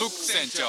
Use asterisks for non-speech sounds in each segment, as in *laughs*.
フック船長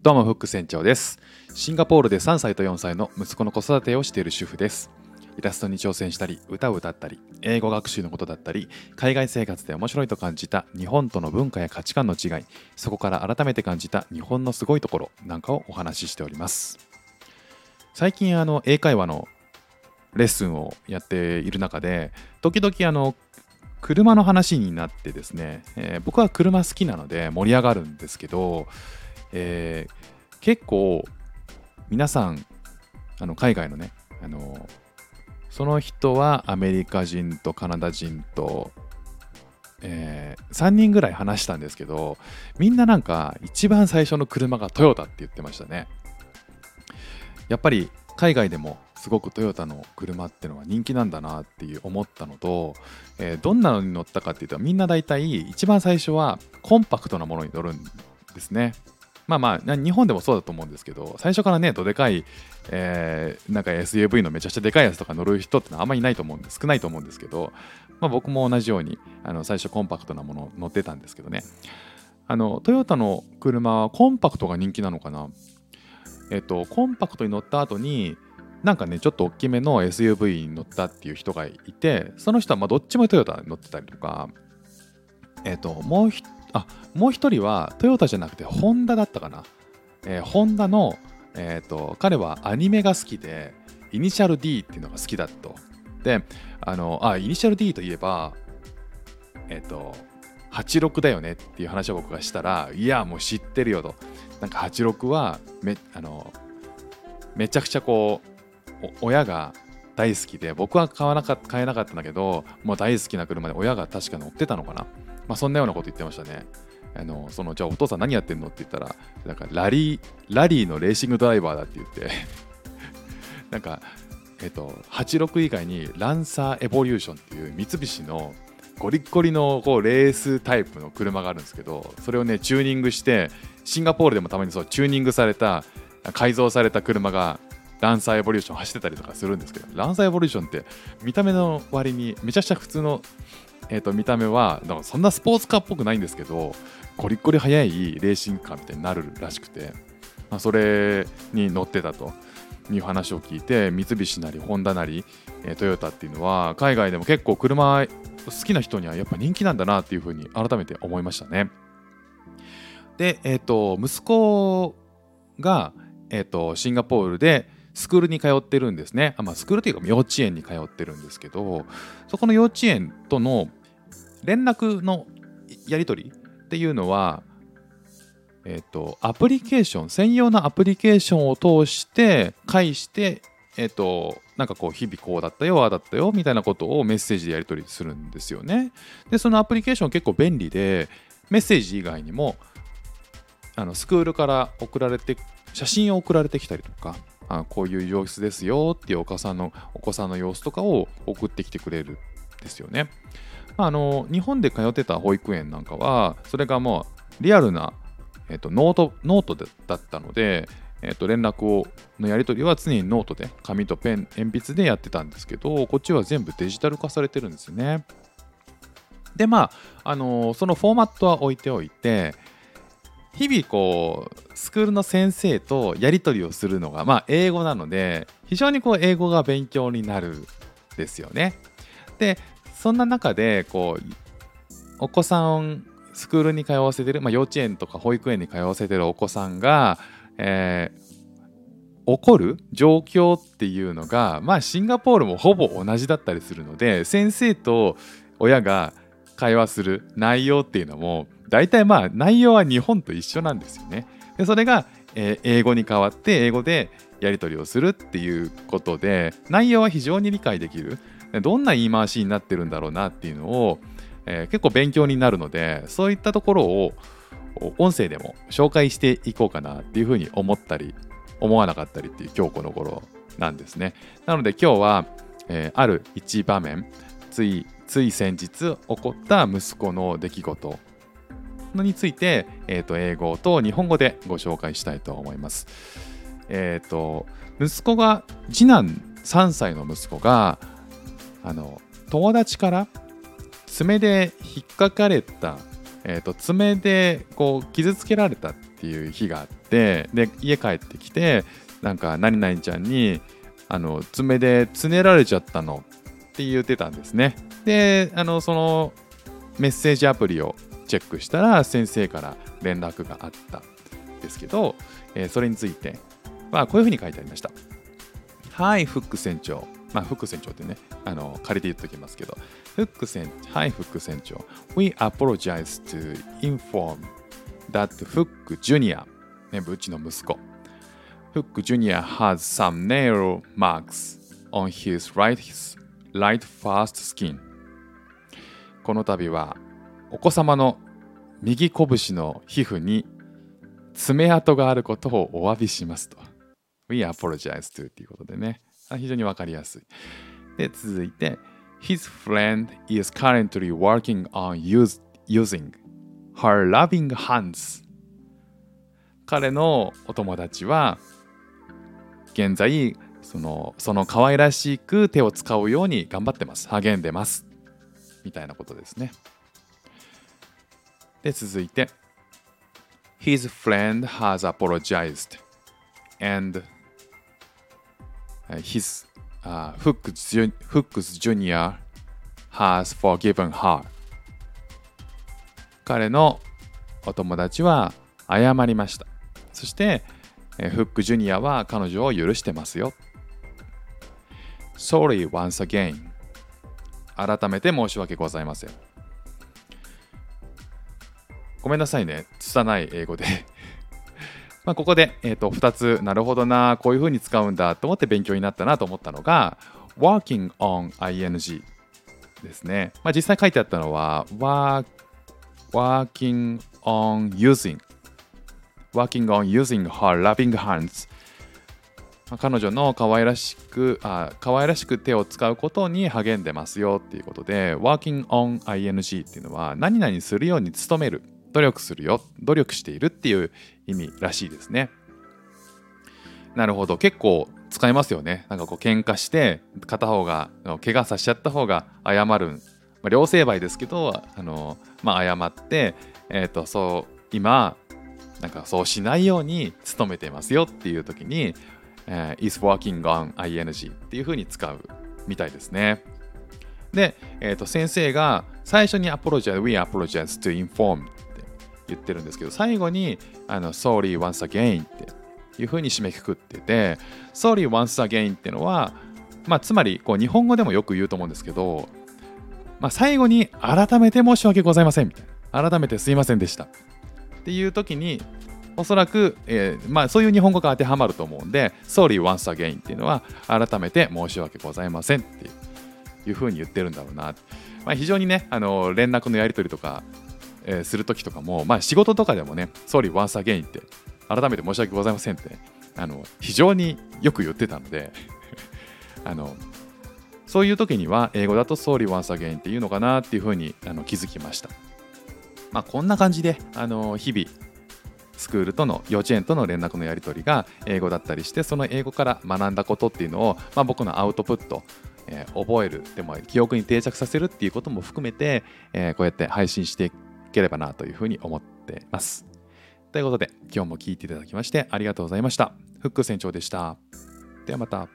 どうもフック船長です。シンガポールで3歳と4歳の息子の子育てをしている主婦です。イラストに挑戦したり歌を歌ったり英語学習のことだったり海外生活で面白いと感じた日本との文化や価値観の違いそこから改めて感じた日本のすごいところなんかをお話ししております。最近あの英会話のレッスンをやっている中で時々あの車の話になってですね、えー僕は車好きなので盛り上がるんですけど、えー結構皆さんあの海外のねあのその人はアメリカ人とカナダ人と、え3人ぐらい話したんですけどみんななんか一番最初の車がトヨタって言ってましたね。やっぱり海外でもすごくトヨタの車ってのは人気なんだなっていう思ったのと、えーどんなのに乗ったかっていうとみんな大体一番最初はコンパクトなものに乗るんですね。まあまあ日本でもそうだと思うんですけど最初からねどでかい、えーなんか SUV のめちゃくちゃでかいやつとか乗る人ってのはあんまりいないと思うんです少ないと思うんですけど、まあ、僕も同じようにあの最初コンパクトなもの乗ってたんですけどね。あのトヨタの車はコンパクトが人気なのかな？えっとコンパクトに乗った後になんかねちょっと大きめの SUV に乗ったっていう人がいてその人はまあどっちもトヨタに乗ってたりとかえっともうひあもう一人はトヨタじゃなくてホンダだったかな、えーホンダの、えー、と彼はアニメが好きでイニシャル D っていうのが好きだと。であのあイニシャル D といえばえっ、と86だよねっていう話を僕がしたらいやもう知ってるよと。なんか86はめあのめちゃくちゃこう親が大好きで僕は買わなか買えなかったんだけどもう大好きな車で親が確か乗ってたのかな。まあそんなようなこと言ってましたね。あのそのじゃあお父さん何やってんのって言ったらなんかラリーラリーのレーシングドライバーだって言って。*laughs* なんかえっと86以外にランサーエボリューションっていう三菱のゴリッゴリのこうレースタイプの車があるんですけどそれをねチューニングしてシンガポールでもたまにそうチューニングされた改造された車がランサーエボリューション走ってたりとかするんですけどランサーエボリューションって見た目の割にめちゃくちゃ普通の、えー、と見た目はだからそんなスポーツカーっぽくないんですけどゴリッゴリ速いレーシングカーみたいになるらしくて、まあ、それに乗ってたという話を聞いて三菱なりホンダなり、えートヨタっていうのは海外でも結構車好きな人にはやっぱ人気なんだなっていうふうに改めて思いましたね。で、えっ、と息子が、えー、とシンガポールでスクールに通ってるんですね。あまあ、スクールというか幼稚園に通ってるんですけどそこの幼稚園との連絡のやり取りっていうのは、えっ、とアプリケーション専用のアプリケーションを通して返してえっ、となんかこう日々こうだったよああだったよみたいなことをメッセージでやり取りするんですよね。でそのアプリケーション結構便利でメッセージ以外にもあのスクールから送られて写真を送られてきたりとかあこういう様子ですよっていうお子さんのお子さんの様子とかを送ってきてくれるんですよね。まあ、あの日本で通ってた保育園なんかはそれがもうリアルな、えっとノートノートだったので、えっと連絡をのやり取りは常にノートで紙とペン鉛筆でやってたんですけどこっちは全部デジタル化されてるんですよね。でまあ、あのそのフォーマットは置いておいて日々こうスクールの先生とやり取りをするのが、まあ、英語なので非常にこう英語が勉強になるですよね。でそんな中でこうお子さんスクールに通わせてる、まあ、幼稚園とか保育園に通わせてるお子さんが、えー起こる状況っていうのが、まあ、シンガポールもほぼ同じだったりするので先生と親が会話する内容っていうのも大体まあ内容は日本と一緒なんですよね。でそれが、えー英語に変わって英語でやり取りをするっていうことで内容は非常に理解できるどんな言い回しになってるんだろうなっていうのを、えー結構勉強になるのでそういったところを音声でも紹介していこうかなっていうふうに思ったり思わなかったりっていう今日この頃なんですね。なので今日は、えーある一場面ついつい先日起こった息子の出来事のについて、えー、と英語と日本語でご紹介したいと思います。えっ、と息子が次男3歳の息子があの友達から爪で引っかかれた、えー、と爪でこう傷つけられたっていう日があってで家帰ってきてなんか何々ちゃんにあの爪でつねられちゃったのって言ってたんですね。であのそのメッセージアプリをチェックしたら先生から連絡があったんですけど、えーそれについてはこういうふうに書いてありました。はいフック船長。まあフック船長ってねあの借りて言っときますけどフック船はいフック船長 We apologize to inform that Hook Jr. ねうちの息子 Hook Jr. has some nail marks on his right, his right first skin この度はお子様の右拳の皮膚に爪痕があることをお詫びしますと。We apologize to っていうことでね。非常にわかりやすい。で、続いて、His friend is currently working on use, using her loving hands. 彼のお友達は、現在、そのその可愛らしく手を使うように頑張ってます。励んでます。みたいなことですね。で、続いて、His friend has apologized and his uh, Hooks, Hooks Jr. has forgiven her. 彼のお友達は謝りました。そしてフックジュニアは彼女を許してますよ。Sorry once again. 改めて申し訳ございません。ごめんなさいね。拙い英語でまあここで、えー、と2つなるほどなこういうふうに使うんだと思って勉強になったなと思ったのが working on ing ですね、まあ、実際書いてあったのは working on using working on using her loving hands 彼女の可愛らしくあ可愛らしく手を使うことに励んでますよっていうことで working on ing っていうのは何々するように努める。努力するよ。努力しているっていう意味らしいですね。なるほど。結構使いますよね。なんかこう喧嘩して片方があの怪我させちゃった方が謝る、まあ、両成敗ですけどあの、まあ、謝って、えー、とそう今なんかそうしないように努めてますよっていう時に、えー is working on ing っていう風に使うみたいですね。で、えー、と先生が最初に apologize, we apologize to inform 言ってるんですけど、最後にあの sorry once again っていう風に締めくくってて、sorry once again っていうのは、まあ、つまりこう日本語でもよく言うと思うんですけど、まあ、最後に改めて申し訳ございませんみたいな。改めてすいませんでした。っていう時におそらく、えーまあ、そういう日本語が当てはまると思うんで Sorry once again っていうのは改めて申し訳ございませんっていういうふうに言ってるんだろうな、まあ、非常にねあの連絡のやり取りとか、えーする時とかも、まあ、仕事とかでもね Sorry once again って改めて申し訳ございませんってあの非常によく言ってたので *laughs* あのそういう時には英語だと Sorry once again っていうのかなっていうふうにあの気づきました。まあ、こんな感じで、あの日々スクールとの幼稚園との連絡のやり取りが英語だったりしてその英語から学んだことっていうのを、まあ、僕のアウトプット、えー覚えるでも記憶に定着させるっていうことも含めて、えーこうやって配信してければなというふうに思ってます。ということで今日も聞いていただきましてありがとうございました。フック船長でした。ではまた。